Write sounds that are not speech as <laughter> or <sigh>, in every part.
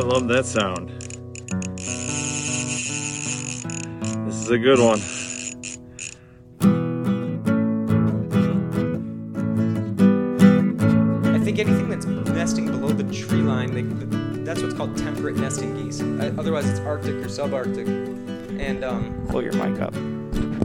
I love that sound. This is a good one. I think anything that's nesting below the tree line, they, that's what's called temperate nesting geese. Uh, otherwise, it's Arctic or subarctic. And um, Pull your mic up.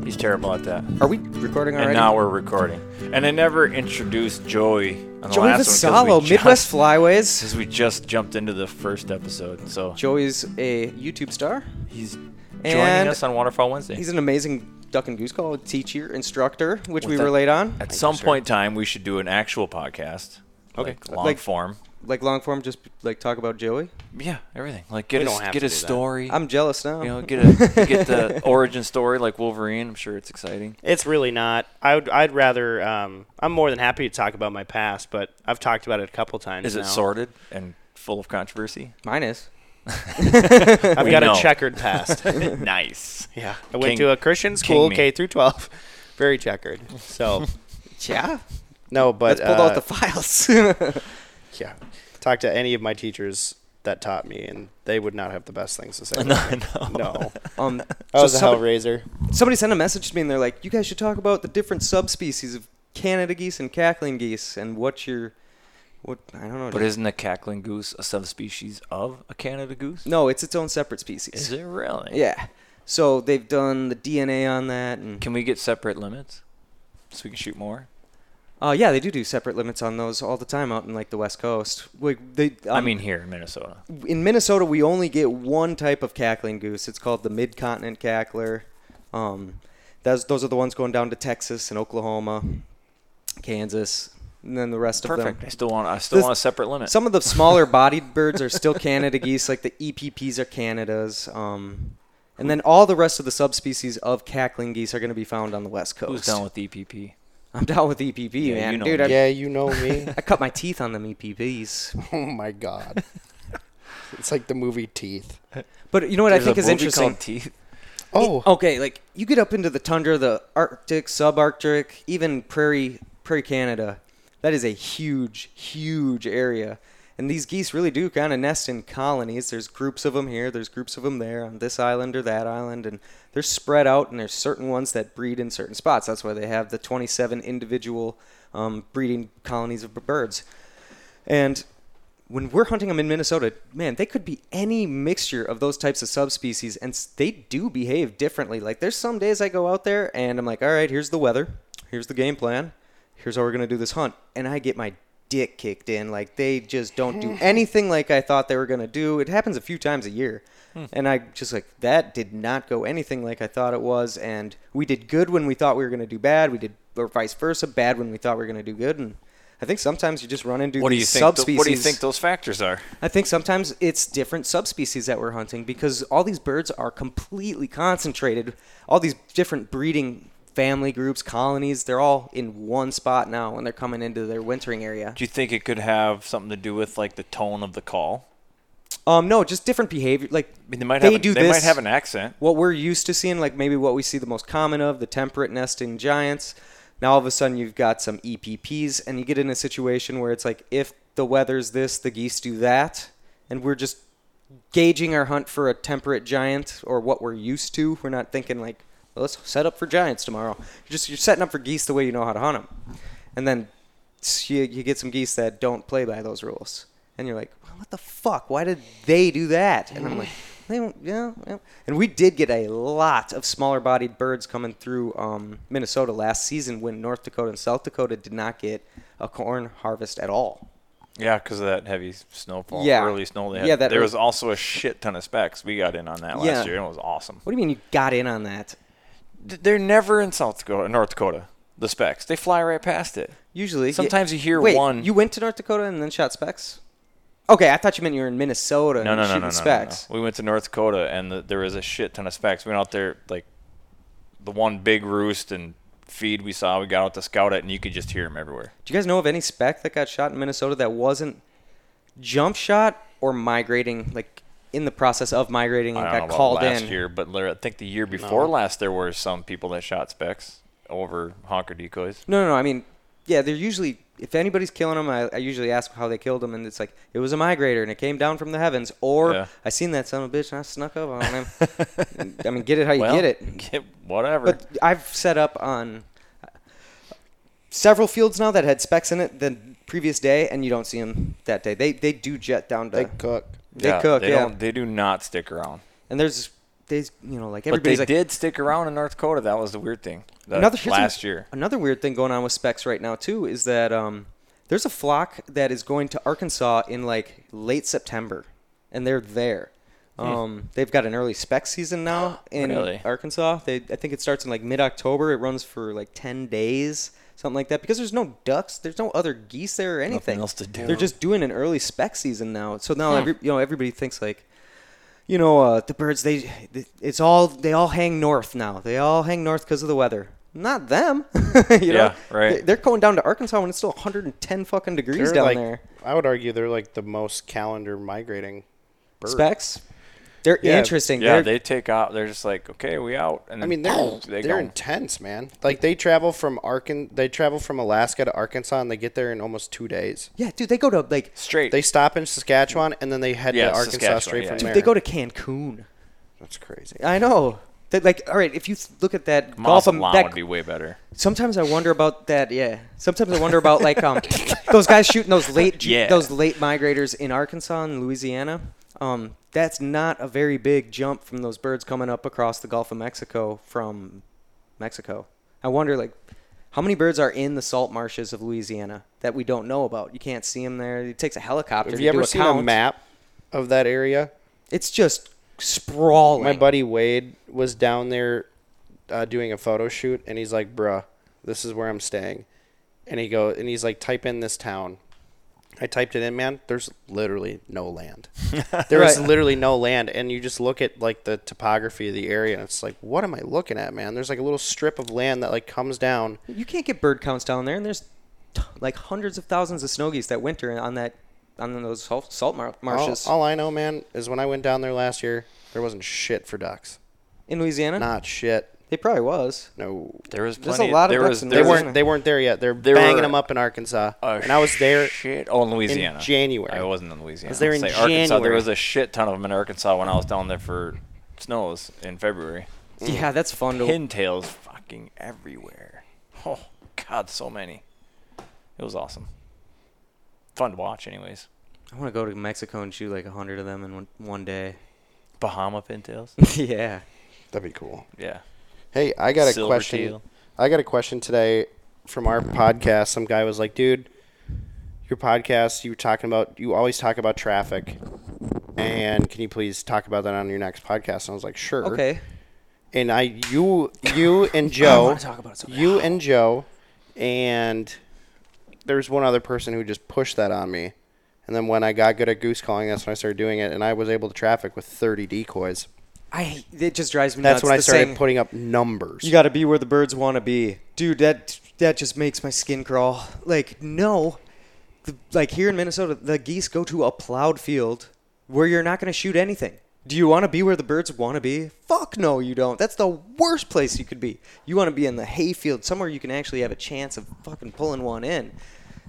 He's terrible at that. are we recording already? And now we're recording. And I never introduced Joey on the Joey last one Vassallo, 'cause we Midwest Flyways. <laughs> Because we just jumped into the first episode, so Joey's a YouTube star. he's joining us on Waterfowl Wednesday. He's an amazing duck and goose call teacher, instructor, which we With that- relate on. At some point in time, we should do an actual podcast. Okay. Like long Like- form. Like long form, just like talk about Joey. Yeah, everything. Like get We a don't have get to a do that. story. I'm jealous now. you know, get a get the <laughs> origin story like Wolverine. I'm sure it's exciting. It's really not. I would. I'd rather. Um, I'm more than happy to talk about my past, but I've talked about it a couple times. Is it now. sordid and full of controversy? Mine is. <laughs> I've We got know. a checkered past. <laughs> nice. yeah, I went King- to a Christian school, me. K through 12, very checkered. So Yeah. no, but Let's pull uh, out the files. yeah, talk to any of my teachers that taught me, and they would not have the best things to say. <laughs> No, no. no. <laughs> um, I was so a somebody- hellraiser. somebody sent a message to me and they're like, "You guys should talk about the different subspecies of Canada geese and cackling geese and what your what I don't know." But isn't a cackling goose a subspecies of a Canada goose? no, it's its own separate species. Is it really? Yeah. So they've done the DNA on that, and Can we get separate limits so we can shoot more? Uh, yeah, they do do separate limits on those all the time out in like the West Coast. Like they, I um, mean, here in Minnesota. in Minnesota, we only get one type of cackling goose. It's called the mid-continent cackler. Um, that's, those are the ones going down to Texas and Oklahoma, Kansas, and then the rest of them. Perfect. I still want. I still This- want a separate limit. Some of the smaller <laughs> bodied birds are still Canada geese, like the EPPs are Canada's. Um, and then all the rest of the subspecies of cackling geese are going to be found on the West Coast. Who's down with E EPP? I'm <laughs> down with EPP, Yeah, man. you know Dude. I, Yeah, you know me. <laughs> I cut my teeth on them EPPs. <laughs> oh my god. It's like the movie Teeth. But you know what There's I think a is movie interesting? Teeth. Oh, Okay, like you get up into the tundra, the Arctic, subarctic, even prairie, prairie Canada. That is a huge, huge area. And these geese really do kind of nest in colonies. There's groups of them here, there's groups of them there on this island or that island, and they're spread out. And there's certain ones that breed in certain spots. That's why they have the 27 individual um, breeding colonies of birds. And when we're hunting them in Minnesota, man, they could be any mixture of those types of subspecies, and they do behave differently. Like, there's some days I go out there and I'm like, all right, here's the weather, here's the game plan, here's how we're gonna do this hunt, and I get my dick kicked in. Like they just don't do <laughs> anything like I thought they were gonna do. It happens a few times a year, hmm. and I just like that did not go anything like I thought it was. And we did good when we thought we were gonna do bad. We did or vice versa, bad when we thought we were gonna do good. And I think sometimes you just run into What do you these think? th- subspecies. what do you think those factors are? I think sometimes it's different subspecies that we're hunting because all these birds are completely concentrated. All these different breeding family groups, colonies, they're all in one spot now when they're coming into their wintering area. Do you think it could have something to do with like the tone of the call? Um, no, just different behavior. Like I mean, they might They have. do they this- might have an accent. what we're used to seeing, like maybe what we see the most common of, the temperate nesting giants. Now all of a sudden you've got some EPPs, and you get in a situation where it's like if the weather's this, the geese do that, and we're just gauging our hunt for a temperate giant or what we're used to. We're not thinking like, let's set up for giants tomorrow. You're just you're setting up for geese the way you know how to hunt them, and then you, you get some geese that don't play by those rules, and you're like, well, what the fuck? Why did they do that? And I'm like, they don't, yeah, yeah. And we did get a lot of smaller-bodied birds coming through um, Minnesota last season when North Dakota and South Dakota did not get a corn harvest at all. Yeah, because of that heavy snowfall, Yeah. early snow. They had. Yeah, that there ear- was also a shit ton of specs. We got in on that last Yeah. year, and it was awesome. What do you mean you got in on that? They're never in South Dakota, North Dakota. The specs, they fly right past it. Usually, Sometimes you hear Wait, one- You went to North Dakota and then shot specs. Okay, I thought you meant you were in Minnesota. No, and no, shooting no, no, no, no, no. We went to North Dakota, and the, there was a shit ton of specs. We went out there, like the one big roost and feed we saw. We got out to scout it, and you could just hear them everywhere. Do you guys know of any spec that got shot in Minnesota that wasn't jump shot or migrating, like in the process of migrating and I don't know got about called last in? year, but I think the year before last there were some people that shot specs over honker decoys. No, no, no. I mean, yeah, they're usually. If anybody's killing them, I, I usually ask how they killed them, and it's like it was a migrator and it came down from the heavens, or Yeah. I seen that son of a bitch and I snuck up on him. <laughs> I mean, get it how you well, get it. Get whatever. But I've set up on several fields now that had specs in it the previous day, and you don't see them that day. They they do jet down to They cook. They yeah, cook, They yeah. don't. They do not stick around. And there's there's you know like But they like did stick around in North Dakota. That was the weird thing. The another last year. Another weird thing going on with specs right now too is that um, there's a flock that is going to Arkansas in like late September, and they're there. Um, they've got an early spec season now in Really? Arkansas. They I think it starts in like mid October. It runs for like ten days, something like that. Because there's no ducks, there's no other geese there or anything. else to do. They're just doing an early spec season now. So now every, you know everybody thinks like you know, uh, the birds they, it's all they all hang north now. They all hang north because of the weather. Not them. <laughs> you know? Yeah, right. They- They're going down to Arkansas when it's still 110 fucking degrees They're down like, there. I would argue they're like the most calendar migrating bird. Specs. They're Yeah. interesting. Yeah, they're, they take out. They're just like, okay, we out. And I then mean, they're they they're go. intense, man. Like they travel from Arkan, they travel from Alaska to Arkansas, and they get there in almost two days. yeah, dude. They go to like, straight. They stop in Saskatchewan, and then they head Yeah, to Arkansas straight yeah. from Dude, there. they go to Cancun. That's crazy. I know. That like, all right. If you look at that Gulf of Mazatlan that, would be way better. sometimes I wonder about that. Yeah. Sometimes I wonder about like um <laughs> those guys shooting those late ju- <laughs> Yeah. those late migrators in Arkansas and Louisiana. Um, that's not a very big jump from those birds coming up across the Gulf of Mexico from Mexico. I wonder like how many birds are in the salt marshes of Louisiana that we don't know about. You can't see them there. It takes a helicopter Have to you ever a seen a map of that area? It's just sprawling. My buddy Wade was down there uh, doing a photo shoot, and he's like, "Bruh, this is where I'm staying," and he go and he's like, "Type in this town." I typed it in, man. There's literally no land. <laughs> There is Right. literally no land, and you just look at like the topography of the area, and it's like, what am I looking at, man? There's like a little strip of land that like comes down. You can't get bird counts down there, and there's t- like hundreds of thousands of snow geese that winter on that on those salt, salt mar- All, marshes all I know, man, is when I went down there last year, there wasn't shit for ducks. in Louisiana. Not shit. They probably was. No. There was There's plenty. a lot of there ducks was, in there They was weren't. They weren't there yet. They're There banging were them up in Arkansas, a and I was there. Shit. Oh, in Louisiana. January. I wasn't in Louisiana. I was there in Say Arkansas. There January. was a shit ton of them in Arkansas when I was down there for snows in February. Mm. Yeah, that's fun to. Pintails fucking everywhere. Oh God, so many. It was awesome. Fun to watch, anyways. I want to go to Mexico and shoot like a hundred of them in one, one day. Bahama pintails. <laughs> yeah. That'd be cool. Yeah. Hey, I got a Silver question. tail. I got a question today from our podcast. Some guy was like, "Dude, your podcast, you were talking about you always talk about traffic, and can you please talk about that on your next podcast? And I was like, sure. Okay. And I, you, you and <laughs> Joe, wanna talk about it so you and Joe, and there's one other person who just pushed that on me. And then when I got good at goose calling, that's when I started doing it, and I was able to traffic with 30 decoys. I it just drives me That's nuts. when I the started saying, putting up numbers. You got to be where the birds want to be, dude. That that just makes my skin crawl. Like no, the, like here in Minnesota, the geese go to a plowed field where you're not going to shoot anything. Do you want to be where the birds want to be? Fuck no, you don't. That's the worst place you could be. You want to be in the hayfield, somewhere you can actually have a chance of fucking pulling one in.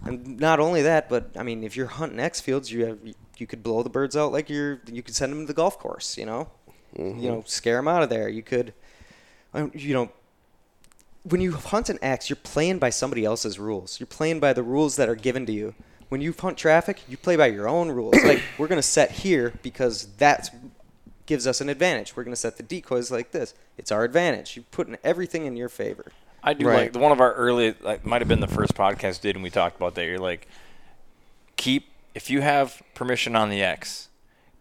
And not only that, but I mean, if you're hunting X fields, you have you could blow the birds out like you're you could send them to the golf course. You know, you know, mm-hmm. scare them out of there. You could, you know, when you hunt an X, you're playing by somebody else's rules. You're playing by the rules that are given to you. When you hunt traffic, you play by your own rules. like <coughs> we're gonna set here because that gives us an advantage. We're gonna set the decoys like this. It's our advantage. You're putting everything in your favor. I do Right. like one of our early, like might have been the first podcast we did, and we talked about that. You're like, keep if you have permission on the X,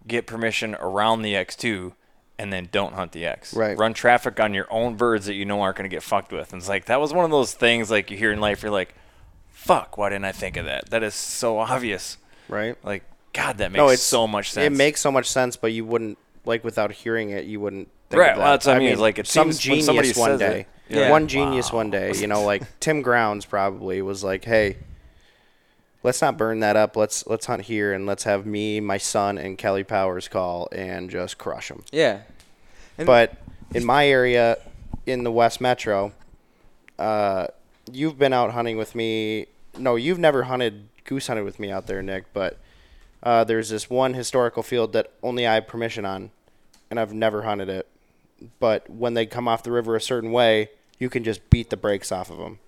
get permission around the X too, and then don't hunt the X. Right. Run traffic on your own birds that you know aren't going to get fucked with. And it's like that was one of those things like you hear in life. You're like, fuck, why didn't I think of that? That is so obvious. right? Like, God, that makes no, it's so much sense. It makes so much sense, but you wouldn't like without hearing it, you wouldn't. Think Right, Of that. well, that's what I mean, like, it some genius one day, it, you're one genius one day. You know, like Tim Grounds probably was like, "Hey, let's not burn that up. Let's let's hunt here and let's have me, my son, and Kelly Powers call and just crush them." Yeah. And- But in my area, in the West Metro, uh, you've been out hunting with me. No, you've never hunted goose hunted with me out there, Nick. But uh, there's this one historical field that only I have permission on, and I've never hunted it. But when they come off the river a certain way, you can just beat the brakes off of them.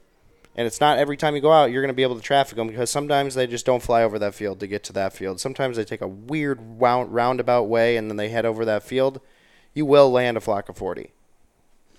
And it's not every time you go out you're going to be able to traffic them because sometimes they just don't fly over that field to get to that field. Sometimes they take a weird round, roundabout way and then they head over that field. You will land a flock of 40.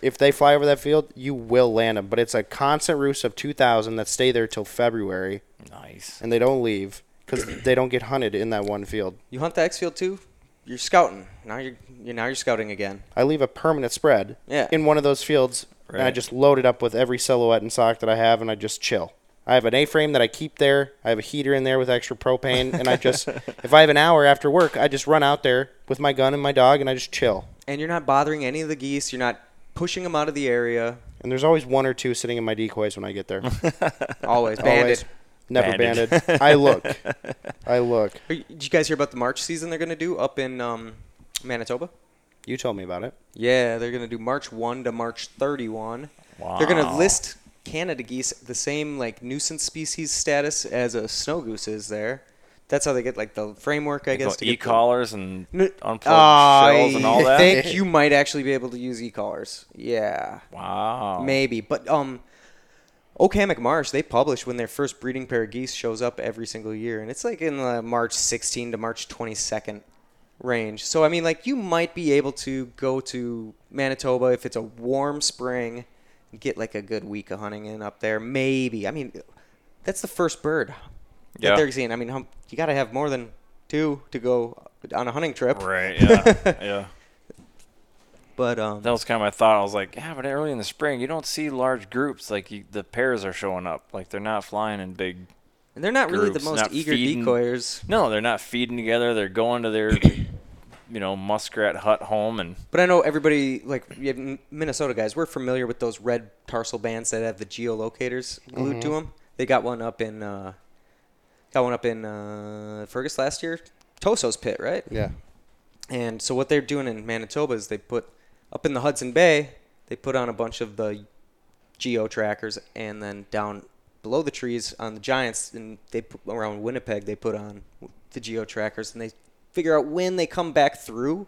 If they fly over that field, you will land them. But it's a constant roost of 2,000 that stay there till February nice. and they don't leave because they don't get hunted in that one field. You hunt the X field too? You're scouting. Now you're, you're now you're scouting again. I leave a permanent spread Yeah. in one of those fields, and I just load it up with every silhouette and sock that I have, and I just chill. I have an A-frame that I keep there. I have a heater in there with extra propane, and I just, <laughs> if I have an hour after work, I just run out there with my gun and my dog, and I just chill. And you're not bothering any of the geese. You're not pushing them out of the area. And there's always one or two sitting in my decoys when I get there. <laughs> Always banded. Always. Never Banded. banded. I look. <laughs> I look. Did you guys hear about the March season they're gonna do up in um, Manitoba? You told me about it. Yeah, they're gonna do March one to March thirty-one. Wow. They're gonna list Canada geese the same like nuisance species status as a snow goose is there. That's how they get like the framework, I guess. to get e-collars and unplugged I shells and all that. I think you might actually be able to use e-collars. Yeah, wow. maybe. But um, Oak Hammock Marsh they publish when their first breeding pair of geese shows up every single year, and it's like in the March 16 to March 22nd range. So I mean, like you might be able to go to Manitoba if it's a warm spring, and get like a good week of hunting in up there. Maybe. I mean, that's the first bird that Yeah. they're seeing. I mean, you got to have more than two to go on a hunting trip. Right. Yeah. <laughs> yeah. But um, That was kind of my thought. I was like, yeah, but early in the spring, you don't see large groups. Like you, the pairs are showing up. Like they're not flying in big. And they're not really the most not eager feeding. decoyers. No, they're not feeding together. They're going to their, <coughs> you know, muskrat hut home and But I know everybody, like you have Minnesota guys, we're familiar with those red tarsal bands that have the geolocators glued to them. They got one up in, uh, got one up in uh, Fergus last year, Toso's pit, right? Yeah. And so what they're doing in Manitoba is they put up in the Hudson Bay, they put on a bunch of the geo trackers, and then down below the trees on the Giants, and they put, around Winnipeg, they put on the geo trackers, and they figure out when they come back through.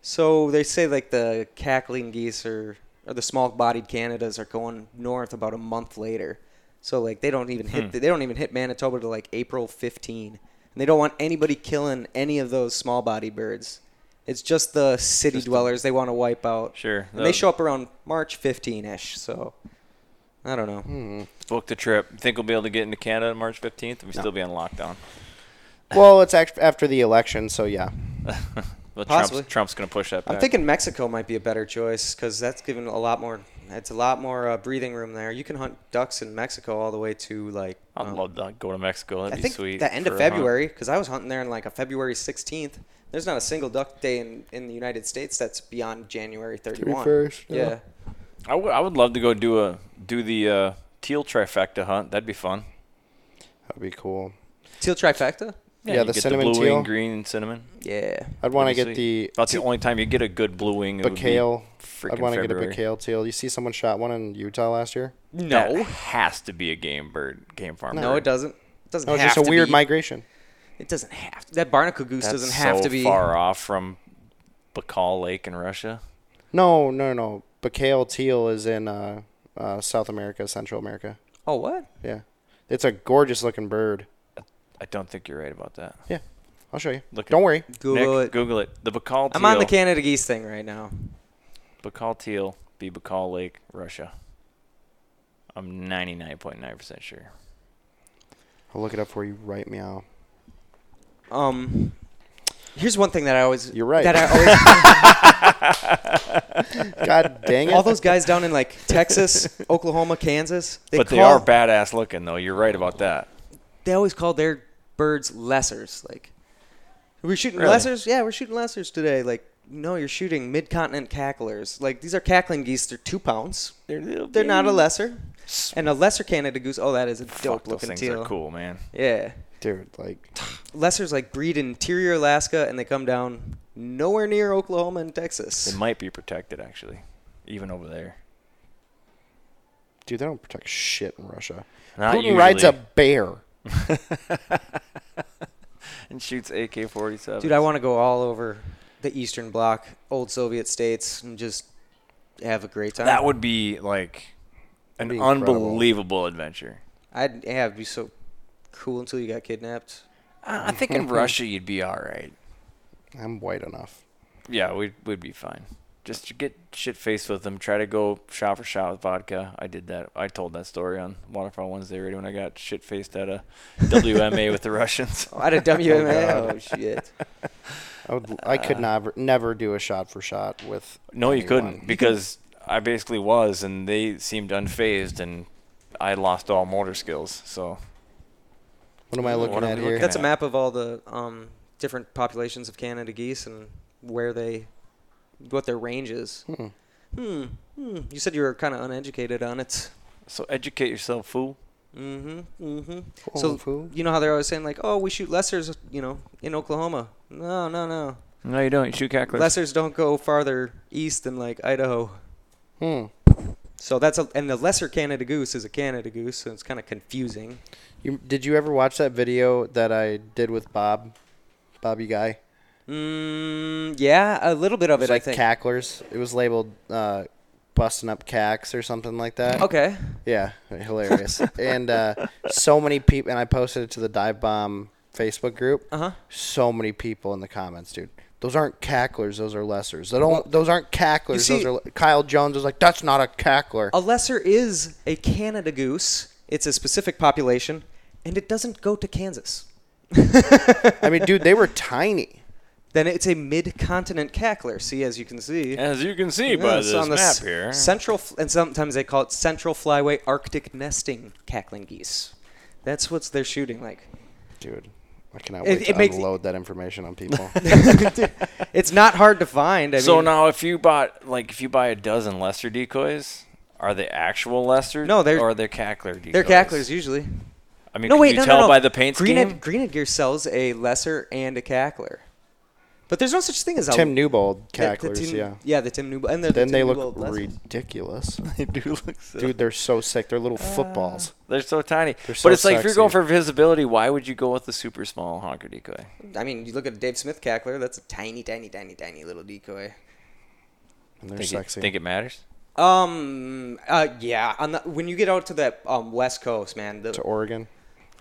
So they say like the cackling geese or or the small-bodied Canadas are going north about a month later. So like they don't even hit they don't even hit Manitoba to like April 15. And they don't want anybody killing any of those small-bodied birds. It's just the city dwellers they want to wipe out. sure. And they show up around March 15ish. So I don't know. Hmm. Book the trip. Think we'll be able to get into Canada on March 15th? We still be on lockdown. Well, it's after the election, so yeah. <laughs> Well, Possibly. Trump's, Trump's going to push that back. I'm thinking Mexico might be a better choice because that's given a lot more. It's a lot more uh, breathing room there. You can hunt ducks in Mexico all the way to like. I'd um, love to go to Mexico. That'd I be think sweet. the end of. February because I was hunting there in like a February 16th. There's not a single duck day in, in the United States that's beyond January 31. 31st, yeah. yeah. I would- I would love to go do a do the uh, teal trifecta hunt. That'd be fun. That'd be cool. Teal trifecta. Yeah, you the get cinnamon the blue teal. and green and cinnamon. Yeah. I'd want to get the sweet. That's the only time you get a good blue wing. it would be Bacale. freaking I'd want to get a February. Bacale teal. You see someone shot one in Utah last year? That No. has to be a game bird, game farm. No, bird. it doesn't. It doesn't No, it's have just a to weird be. migration. It doesn't have to. That barnacle goose That's doesn't have so to be. far off from Baikal Lake in Russia. No, no, no. Bacale teal is in uh, uh, South America, Central America. Oh, what? Yeah. It's a gorgeous looking bird. I don't think you're right about that. Yeah. I'll show you. Look Don't at- worry. Google Nick, it. Google it. The Baikal teal. I'm on the Canada geese thing right now. Baikal teal be Baikal Lake, Russia. I'm 99.9% sure. I'll look it up for you right meow. Um, here's one thing that I always. You're right. That I always. <laughs> God dang it. all those guys down in like Texas, <laughs> Oklahoma, Kansas. They but call, they are badass looking, though. You're right about that. They always call their birds lessers. Like, we're shooting Really? lessers. Yeah, we're shooting lessers today. Like, no, you're shooting mid-continent cacklers. Like these are cackling geese. They're two pounds. They're, little. They're not a lesser. And a lesser Canada goose. Oh, that is a dope Fuck, dope those looking things teal. are cool, man. Yeah. Dude, like, <sighs> Lessers like breed in interior Alaska and they come down nowhere near Oklahoma and Texas. It might be protected, actually, even over there. dude, they don't protect shit in Russia. Not Putin rides a bear. <laughs> and shoots AK-47. Dude, I want to go all over the Eastern Bloc, old Soviet states, and just have a great time. That would be like an That'd be incredible. unbelievable adventure. I'd yeah, it'd be so cool until you got kidnapped. I I think <laughs> in Russia you'd be all right. I'm white enough. Yeah, we'd we'd be fine. Just to get shit faced with them. Try to go shot for shot with vodka. I did that. I told that story on Waterfowl Wednesday radio when I got shit faced at a <laughs> WMA with the Russians. Oh, I'd have WMA. oh shit! I would. I could uh, never, never do a shot for shot with. No, you couldn't because I basically was, and they seemed unfazed, and I lost all motor skills. So What am I looking at we here? looking That's a map of all the um, different populations of Canada geese and where they, what their range is. Hmm. Hmm. hmm. You said you were kind of uneducated on it. so educate yourself, fool. Mm-hmm. Mm-hmm. Oh, So fool. you know how they're always saying like, "Oh, we shoot lessers," you know, in Oklahoma. No, no, no. No, you don't. You shoot cacklers. Lessers don't go farther east than like Idaho. Hmm. So that's a and the lesser Canada goose is a Canada goose, so it's kind of confusing. You, did you ever watch that video that I did with Bob, Bobby Guy? Mm, yeah, a little bit of It it, like I think. cacklers. It was labeled uh, "busting up cacks" or something like that. Okay. Yeah, hilarious. <laughs> and uh, so many people, and I posted it to the Dive Bomb Facebook group. Uh huh. So many people in the comments, dude. Those aren't cacklers. Those are lessers. They don't. those aren't cacklers. see- those are. Kyle Jones was like, "That's not a cackler." A lesser is a Canada goose. It's a specific population, and it doesn't go to Kansas. <laughs> I mean, dude, they were tiny. Then it's a mid-continent cackler. See, as you can see. As you can see Yeah, by this on the map here. Central, and sometimes they call it Central Flyway Arctic nesting cackling geese. That's what they're shooting like. Dude, I cannot It- wait it to makes- unload that information on people. <laughs> It's not hard to find. I so mean, now, if you bought like if you buy a dozen lesser decoys, are they actual lesser? No, they're- or they're cackler decoys. they're cacklers usually. I mean, No, can wait, you no, tell no, no. by the paint Greenhead, scheme? Greenhead Gear sells a lesser and a cackler, but there's no such thing as a Tim Newbold the- the cacklers, Tim- yeah. Yeah, the Tim Newbold, and they're the Then Tim they look Newbold lessers. ridiculous. <laughs> they do look so. Dude, they're so sick. They're little footballs. They're so tiny. They're so but it's like if you're going for visibility, why would you go with the super small honker decoy? I mean, you look at a Dave Smith cackler. That's a tiny, tiny, tiny, tiny little decoy. And they're Think, sexy. It, think it matters? Um. Uh. Yeah. On the, when you get out to the um West Coast, man, the to Oregon.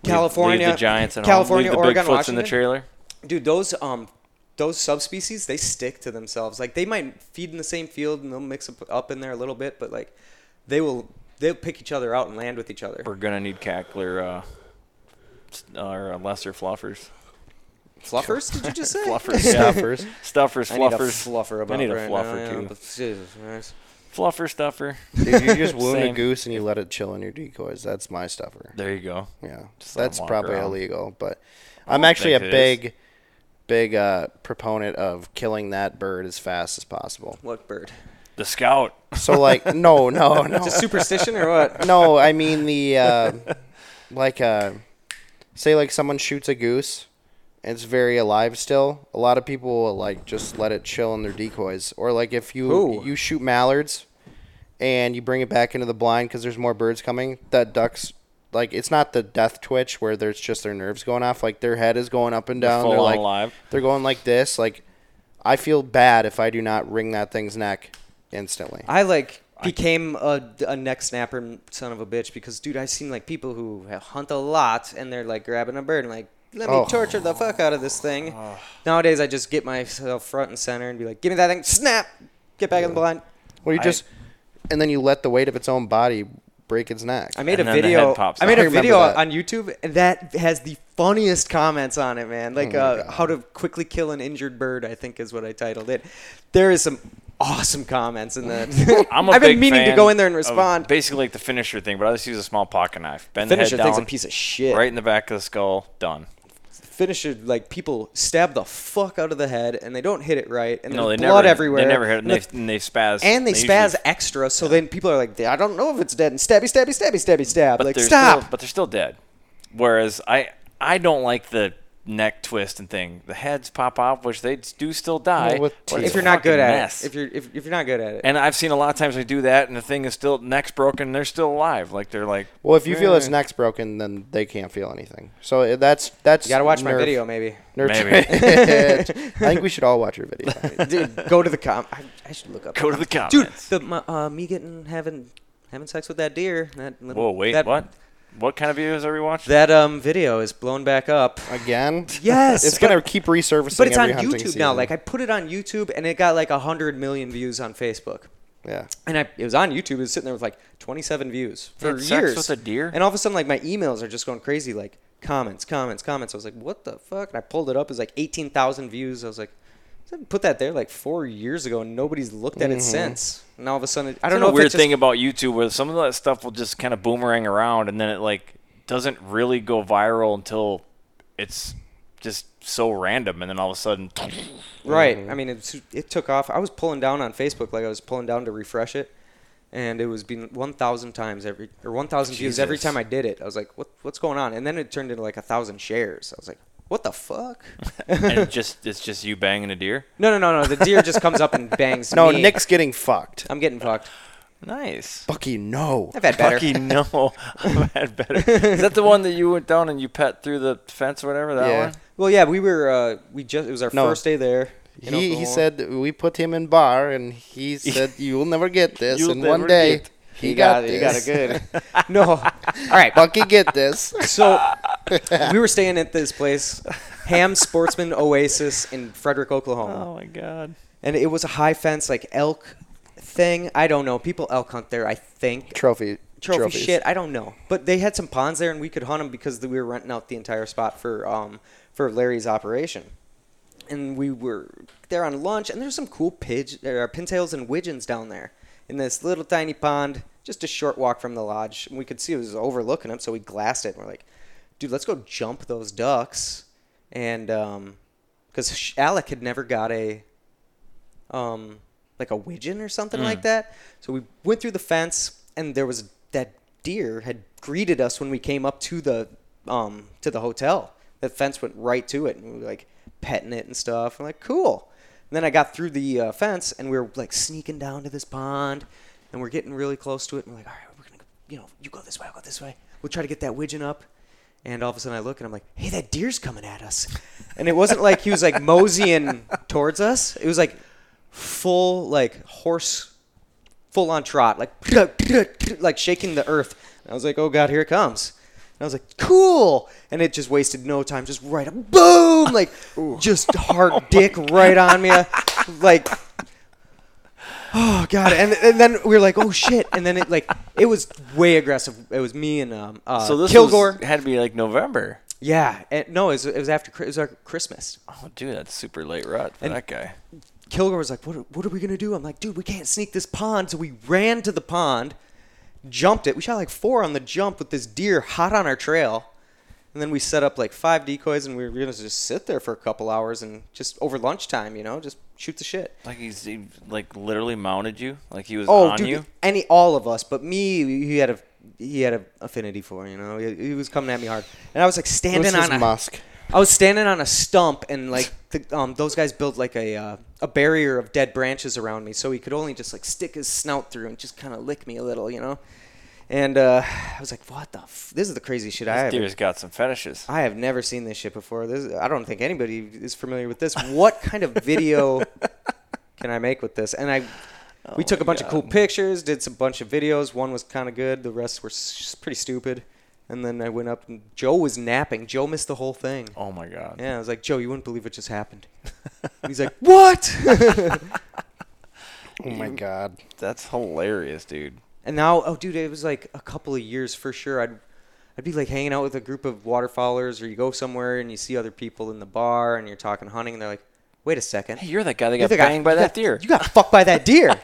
California, leave the giants and California, home. Leave the Oregon, Bigfoots Washington. in the trailer. Dude, those um, those subspecies they stick to themselves. Like they might feed in the same field and they'll mix up, up in there a little bit, but like they will they'll pick each other out and land with each other. We're gonna need cackler uh, or uh, lesser fluffers. Fluffers? Did you just say? <laughs> Fluffers, yeah. <laughs> Stuffers. Stuffers, I need a fluffers. fluffer about I need a right fluffer now, too. but Jesus Christ. Fluffer, stuffer. Dude, you just wound a goose and you let it chill in your decoys. That's my stuffer. There you go. Yeah, Just that's probably around. illegal. But I'm actually a think it is. Big, big uh, proponent of killing that bird as fast as possible. What bird? The scout. So like, <laughs> no, no, no, It's a superstition or what? <laughs> no. I mean the uh, like, uh, say like someone shoots a goose. and It's very alive still. A lot of people will like just let it chill in their decoys, or like if you Who? you shoot mallards, and you bring it back into the blind because there's more birds coming. That ducks like it's not the death twitch where there's just their nerves going off. Like their head is going up and down. full They're like alive. they're going like this. Like I feel bad if I do not wring that thing's neck instantly. I like became a, a neck snapper son of a bitch because dude, I've seen like people who hunt a lot and they're like grabbing a bird and like let me Oh. torture the fuck out of this thing. <sighs> Nowadays, I just get myself front and center and be like, give me that thing, snap, get back in the blind. Well, you I- just and then you let the weight of its own body break its neck. I made And a video. I made out. I a remember video that. on YouTube that has the funniest comments on it, man. Like Oh uh, how to quickly kill an injured bird. I think is what I titled it. There is some awesome comments in that. <laughs> <laughs> I'm a I've big been meaning to go in there and respond. Basically, like the finisher thing, but I just use a small pocket knife. Bend the Finisher head thing's down, a piece of shit. right in the back of the skull. Done. Finisher like people stab the fuck out of the head and they don't hit it right and No, there's they blood never. everywhere They never hit it. And and, they, and they spaz. and they usually- spaz extra so then people are like I don't know if it's dead and stabby stabby stabby stabby stab But like stop Still, but they're still dead. Whereas I, I don't like the neck twist and thing. The heads pop off, which they do still die. Well, with teeth. if you're not good at mess. it if you're if, if you're not good at it And I've seen a lot of times they do that, and the thing is still neck's broken. They're still alive. Like they're like, well, if you feel its Eh. neck's broken, then they can't feel anything. So uh, that's that's you gotta watch my video maybe nerf- Maybe. <laughs> <laughs> I think we should all watch your video. <laughs> dude go to the com I, I should look up go to the comments. dude the my, uh, me getting having having sex with that deer that little- Whoa, wait, that, what? What kind of videos are we watching? that um video is blown back up Again, yes it's but- gonna keep resurfacing. But it's on every hunting YouTube season. now. Like I put it on YouTube and it got like hundred million views on Facebook. yeah, And I, it was on YouTube. It was sitting there with like 27 views for had sex years. with a deer? And all of a sudden, like my emails are just going crazy. Like comments, comments, comments. I was like, what the fuck? And I pulled it up. It was like 18,000 views. I was like, I put that there like four years ago, and nobody's looked at it since. And all of a sudden, I I don't know weird thing about YouTube where some of that stuff will just kind of boomerang around, and then it like doesn't really go viral until it's just so random, and then all of a sudden, <laughs> Right. Mm-hmm. I mean, it, it took off. I was pulling down on Facebook, like I was pulling down to refresh it, and it was being 1,000 times every or 1,000 views every time I did it. I was like, what what's going on? And then it turned into like a thousand shares. I was like, what the fuck? and it <laughs> just it's just you banging a deer. no, no, no, no. The deer just comes up and <laughs> bangs. no, me. Nick's getting fucked. I'm getting fucked. Nice. Bucky, no. I've had better. Bucky, no, <laughs> I've had better. Is that the one that you went down and you pet through the fence or whatever? That Yeah. one? Well, yeah, we were. Uh, we just. It was our No. first day there. He, he said we put him in bar, and he said you'll never get this. You'll and one never day get- he You got, got it. this. You got it good. <laughs> no. All right. Bucky, get this. So we were staying at this place, Ham Sportsman Oasis in Frederick, Oklahoma. Oh my god. and it was a high fence like elk thing. I don't know. People elk hunt there, I think. Trophy. Trophy trophies. shit, I don't know. But they had some ponds there, and we could hunt them because we were renting out the entire spot for um for Larry's operation. And we were there on lunch, and there's some cool pidge, uh, pintails and widgeons down there in this little tiny pond, just a short walk from the lodge. And we could see it was overlooking them, so we glassed it. And we're like, dude, let's go jump those ducks. And um, because Alec had never got a um like a widgeon or something like that. So we went through the fence and there was that deer had greeted us when we came up to the um to the hotel. The fence went right to it and we were like petting it and stuff. I'm like, cool. And then I got through the uh, fence and we were like sneaking down to this pond and we're getting really close to it and we're like, all right, we're gonna go, you know, you go this way, I'll go this way. We'll try to get that widgeon up. And all of a sudden I look and I'm like, hey, that deer's coming at us. And it wasn't like he was like moseying towards us. It was like full like horse full on trot, like <laughs> like shaking the earth. And I was like, oh god, here it comes. And I was like, cool. And it just wasted no time, just right up, boom, like <laughs> just hard dick right on me, like. oh god, and and then we were like, oh shit, and then it like it was way aggressive. It was me and um uh, so this Kilgore. was, had to be like November. yeah, and, no, it was, it was after it was our Christmas. Oh, dude, that's super late rut for And- that guy. Kilgore was like, what what are we gonna do? I'm like, dude, we can't sneak this pond. So we ran to the pond, jumped it. We shot like four on the jump with this deer hot on our trail. And then we set up like five decoys, and we were gonna just sit there for a couple hours and just over lunchtime, you know, just shoot the shit. Like he's he, like literally mounted you, like he was Oh, on dude, you. any all of us, but me, he had a he had an affinity for, you know. He, he was coming at me hard, and I was like It was standing his on a, musk. I was standing on a stump, and like the, um, those guys built like a uh, a barrier of dead branches around me, so he could only just like stick his snout through and just kind of lick me a little, you know. And uh, I was like, "What the? F- this is the crazy shit I This have." deer's got some fetishes. I have never seen this shit before. This I don't think anybody is familiar with this. What kind of video <laughs> can I make with this? And I we took a bunch of cool pictures, did some bunch of videos. One was kind of good, the rest were s- pretty stupid. And then I went up and Joe was napping. Joe missed the whole thing. Oh my god. Yeah, I was like, "Joe, you wouldn't believe what just happened." <laughs> He's like, "What?" <laughs> Oh my <laughs> god. That's hilarious, dude. And now, oh, dude, it was like a couple of years for sure. I'd, I'd be like hanging out with a group of waterfowlers, or you go somewhere and you see other people in the bar, and you're talking hunting, and they're like, "Wait a second, Hey, you're that guy that got the guy- banged by that got- deer. You got fucked by that deer."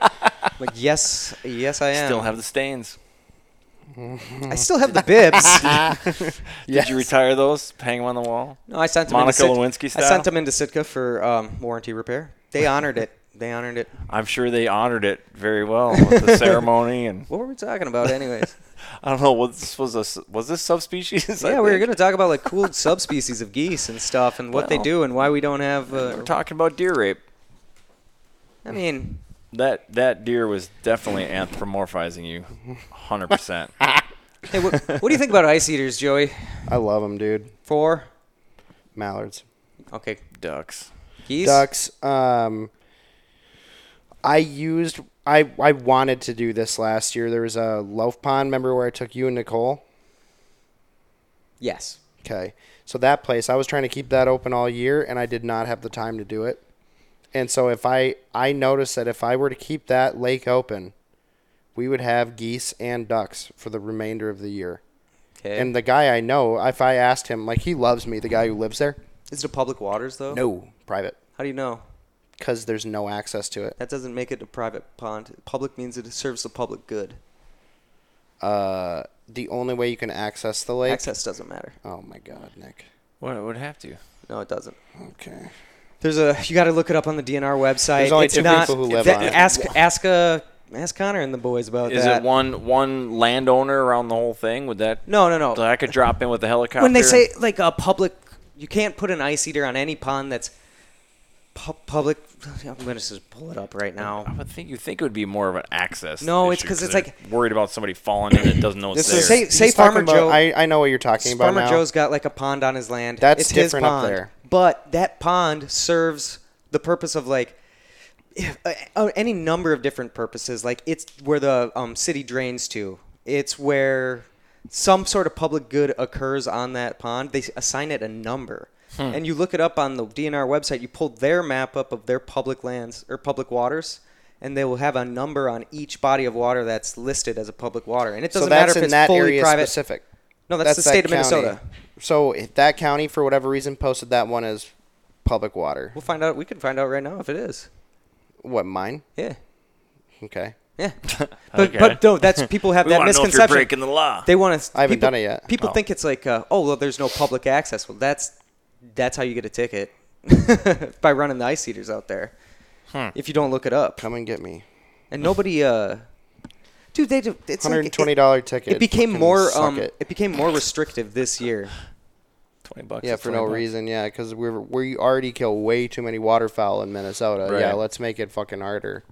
Like, yes, yes, I am. Still have the stains. I still have the bibs. <laughs> <laughs> Did you retire those? Hang them on the wall? no, I sent them Monica into Sit- Lewinsky I style? sent them into Sitka for um, warranty repair. They honored it. They honored it. I'm sure they honored it very well with the <laughs> ceremony and What were we talking about, anyways? I don't know what this was. A, was this subspecies? I yeah, we were think? gonna talk about like cool subspecies of geese and stuff, and what they Well, do, and why we don't have. Uh, We're talking about deer rape. I mean, That that deer was definitely anthropomorphizing you, hundred percent. <laughs> hey, what, what do you think about ice eaters, Joey? I love them, dude. Four. Mallards. Okay, Ducks. geese. Ducks. Um, I used. I I wanted to do this last year. There was a loaf pond. Remember where I took you and Nicole? Yes. Okay. So that place, I was trying to keep that open all year, and I did not have the time to do it. And so if I I noticed that if I were to keep that lake open, we would have geese and ducks for the remainder of the year. Okay. And the guy I know, if I asked him, like he loves me, the guy who lives there. is it a public waters though? No, private, How do you know? because there's no access to it. That doesn't make it a private pond. Public means it serves the public good. Uh, the only way you can access the lake. Access doesn't matter. Oh my God, Nick. What would have to? No, it doesn't. Okay. There's a you got to look it up on the DNR website. There's only it's two not, people who live that- on it. Ask ask uh, ask Connor and the boys about Is that. it one one landowner around the whole thing? Would that? No, no, no. So I could drop in with the helicopter. when they say like a public, you can't put an ice eater on any pond that's pu- public. I'm gonna just pull it up right now. I would think you think it would be more of an access. No, it's because it's like- worried about somebody falling in and it doesn't know it's This there. is Say- say he's talking Farmer about- Joe- I, I know what you're talking about Farmer now. Joe's got like a pond on his land. That's it's his different up pond, there. But that pond serves the purpose of like <sighs> uh, any number of different purposes. Like it's where the um, city drains to. It's where some sort of public good occurs on that pond. They assign it a number. Hmm. And you look it up on the DNR website. You pull their map up of their public lands or public waters, and they will have a number on each body of water that's listed as a public water. And it doesn't that's matter if in it's that fully area private. specific. No, that's, the that state of county. Minnesota. So if that county, for whatever reason, posted that one as public water. We'll find out. We can find out right now if it is. What mine? Yeah. Okay. Yeah. <laughs> But Okay. but no, that's people have <laughs> we that want to know if you're misconception. breaking the law. They want to. I haven't people, done it yet. People Oh. think it's like, uh, oh, well, there's no public access. Well, that's that's how you get a ticket <laughs> by running the ice eaters out there. Hmm. If you don't look it up, Come and get me. and nobody, uh, dude, they do. It's Hundred like and twenty it, ticket. it became Fucking more suck um, it. it. became more restrictive this year. <sighs> Twenty bucks. Yeah, for no bucks. reason. Yeah, because we we already kill way too many waterfowl in Minnesota. Yeah, let's make it fucking harder.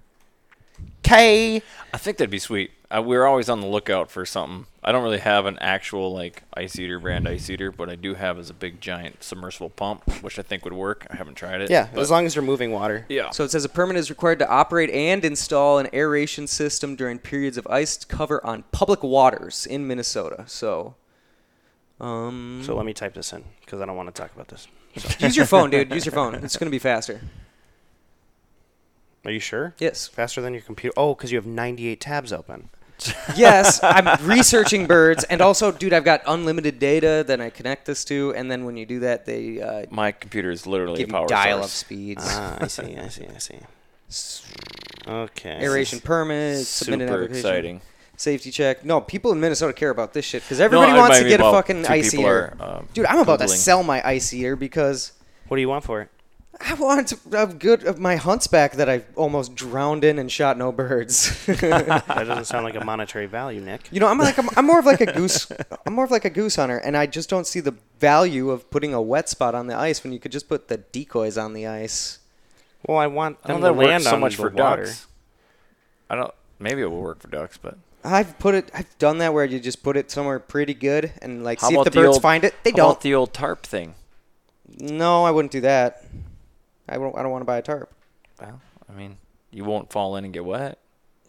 K. I think that'd be sweet. Uh, we're always on the lookout for something. I don't really have an actual like ice eater brand ice eater, but I do have is a big giant submersible pump, which I think would work. I haven't tried it. Yeah, but- as long as you're moving water. yeah. So it says a permit is required to operate and install an aeration system during periods of ice cover on public waters in Minnesota. So, um, So let me type this in because I don't want to talk about this. <laughs> use your phone, dude. Use your phone. It's gonna be faster. Are you sure? Yes. Faster than your computer? Oh, because you have 98 tabs open. <laughs> yes, I'm researching birds, and also, dude, I've got unlimited data that I connect this to, and then when you do that, they uh, My computer is literally give a power you dial-up source. speeds, Ah, I see. I see. I see. Okay. aeration permits, submit an Super application, exciting. safety check. No, people in Minnesota care about this shit because everybody No, wants might to be get a about fucking two ice people eater. are, um, Dude, I'm about to Googling. sell my ice eater because What do you want for it? I want a good of my huntsback that I almost drowned in and shot no birds. <laughs> That doesn't sound like a <laughs> monetary value, Nick. You know, I'm like I'm, I'm more of like a goose. <laughs> I'm more of like a goose hunter, and I just don't see the value of putting a wet spot on the ice when you could just put the decoys on the ice. Well, I want I them don't know to land so on much the for water. ducks. I don't. Maybe it will work for ducks, but I've put it. I've done that where you just put it somewhere pretty good and like how see if about the birds old, find it. They how don't. About the old tarp thing. no, I wouldn't do that. I don't. I don't want to buy a tarp. Well, I mean, you won't fall in and get wet.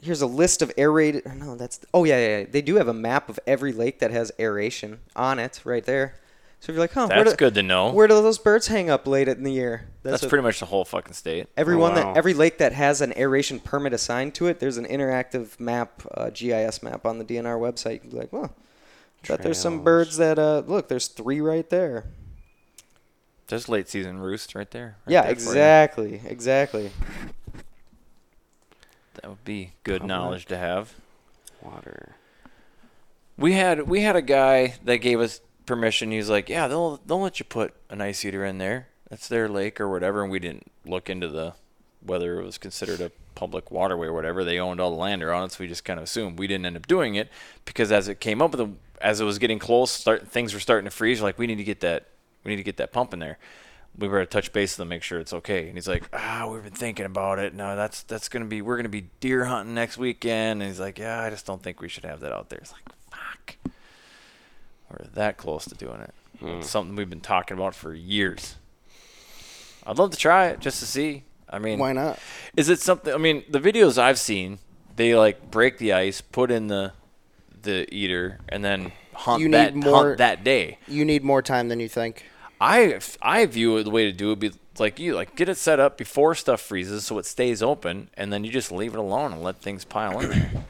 Here's a list of aerated. No, that's. Oh yeah, yeah, yeah. They do have a map of every lake that has aeration on it right there. So if you're like, huh, where That's do, good to know. Where do those birds hang up late in the year? That's, what- pretty much the whole fucking state. Everyone Oh, wow. that every lake that has an aeration permit assigned to it, there's an interactive map, uh, GIS map on the DNR website. You can be like, well, bet there's some birds that uh, look. There's three right there. There's late season roost right there. right yeah, there exactly, exactly. That would be good Public. knowledge to have. Water. We had we had a guy that gave us permission. He's like, yeah, they'll they'll let you put an ice eater in there. That's their lake or whatever. And we didn't look into the whether it was considered a public waterway or whatever. They owned all the land around it, so we just kind of assumed. We didn't end up doing it because as it came up with the as it was getting close, start things were starting to freeze. Like, we need to get that we need to get that pump in there. We were to touch base with him, make sure it's okay. And he's like, ah, we've been thinking about it. No, that's that's gonna be we're gonna be deer hunting next weekend. And he's like, yeah, I just don't think we should have that out there. It's like, fuck, we're that close to doing it. It's something we've been talking about for years. I'd love to try it just to see. I mean, Why not? is it something? I mean, the videos I've seen, they like break the ice, put in the the eater, and then hunt You that need more- hunt that day. You need more time than you think. I I view it the way to do it be like you like get it set up before stuff freezes so it stays open, and then you just leave it alone and let things pile in <clears throat> there. I mean,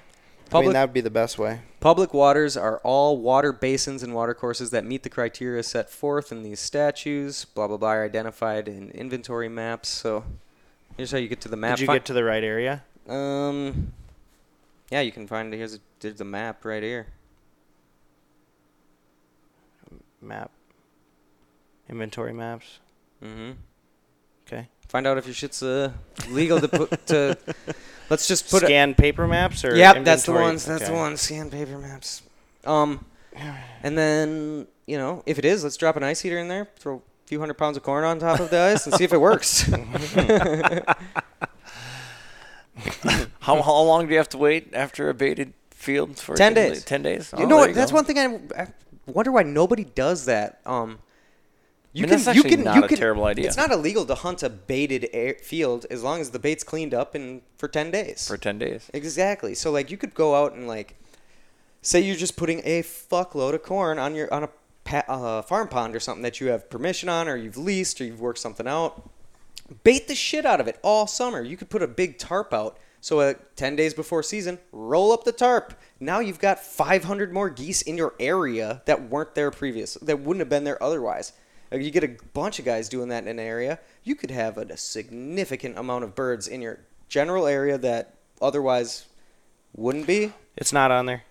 Public- that would be the best way. Public waters are all water basins and watercourses that meet the criteria set forth in these statutes. Blah blah blah, are identified in inventory maps. So here's how you get to the map. Did you Fi- get to the right area? Um, yeah, you can find here's a, there's the map right here. Map. Inventory maps. Mm-hmm. Okay. Find out if your shit's uh, legal to put to. <laughs> Let's just put it. Scan paper maps or Yep, that's the ones. That's the Okay. ones. Scan paper maps. Um, <sighs> and then you know if it is, let's drop an ice heater in there. Throw a few hundred pounds of corn on top of the ice and see if it works. <laughs> <laughs> how how long do you have to wait after a baited field for 10 days. Ten days. you Oh, know there what? That's go. one thing I, I wonder why nobody does that. Um, you can that's you can not you a can. terrible idea. It's not illegal to hunt a baited air field as long as the bait's cleaned up and for ten days. for ten days. Exactly. So like you could go out and like say you're just putting a fuckload of corn on your on a pa- uh, farm pond or something that you have permission on or you've leased or you've worked something out. Bait the shit out of it all summer. You could put a big tarp out. So uh, 10 days before season, roll up the tarp. Now you've got 500 more geese in your area that weren't there previous, that wouldn't have been there otherwise. Like, you get a bunch of guys doing that in an area, you could have a, a significant amount of birds in your general area that otherwise wouldn't be. It's not on there.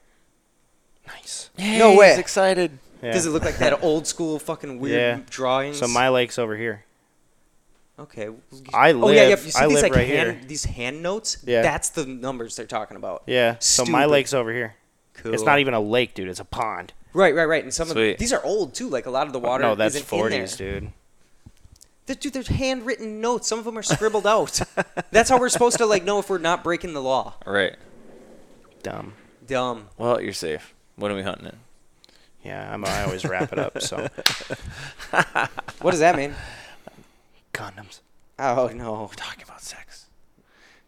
Nice. No way. He's excited. Yeah. Does it look like that <laughs> old school fucking weird Yeah. drawings? So my lake's over here. Okay. I live. oh yeah, yeah. live- You see I these live like right hand, here. these hand notes? Yeah. That's the numbers they're talking about. Yeah. So my lake's over here. Cool. It's not even a lake, dude. It's a pond. Right, right, right. And some of Sweet. these are old too. Like a lot of the oh, water. no, that's isn't in there. 40s, dude. Th- Dude, there's handwritten notes. Some of them are scribbled out. <laughs> That's how we're supposed to like know if we're not breaking the law. Right. Dumb. Dumb. Well, you're safe. What are we hunting in? Yeah, I'm, I always wrap it up. So <laughs> What does that mean? condoms. Oh no. Talking about sex.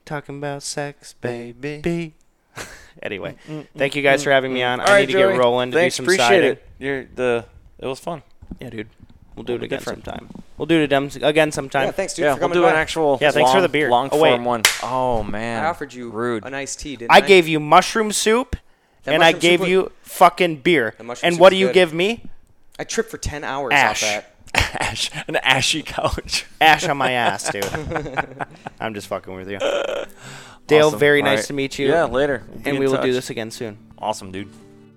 Talking about sex, Baby. Baby. <laughs> anyway, mm, mm, mm, thank you guys for having me on. All I right, need to Joey. get rolling to Thanks, do some appreciate siding. it. You're the. It was fun. Yeah, dude. We'll do it again different. sometime. We'll do it again- again sometime. Yeah, thanks, dude, yeah, for we'll do by. an actual. Yeah, thanks for the beer. Long Oh, wait. form one. Oh man, I offered you rude. a nice tea, didn't I I? gave you mushroom soup, That and I gave soup you was- fucking beer. And what do you good. give me? I tripped for 10 hours Ash. off that. <laughs> Ash, an ashy couch. <laughs> Ash on my ass, dude. I'm just fucking with you. Dale, Awesome. very All nice right. to meet you. Yeah, later. We'll And we will do this again soon. Awesome, dude.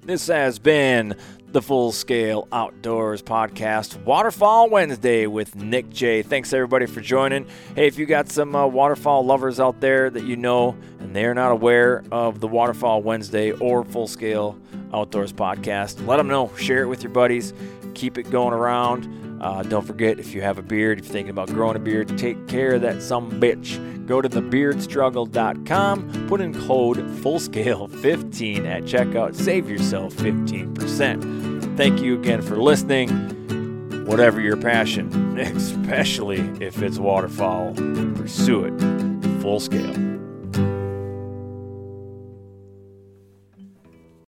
This has been the Full Scale Outdoors Podcast, Waterfowl Wednesday with Nick J. Thanks everybody for joining. Hey, if you got some uh, waterfowl lovers out there that you know and they're not aware of the Waterfowl Wednesday or Full Scale Outdoors Podcast, let them know. Share it with your buddies. Keep it going around. Uh, don't forget, if you have a beard, if you're thinking about growing a beard, take care of that some bitch. Go to thebeardstruggle.com, put in code FULLSCALE15 at checkout, save yourself 15%. Thank you again for listening. Whatever your passion, <laughs> especially if it's waterfowl, pursue it full scale.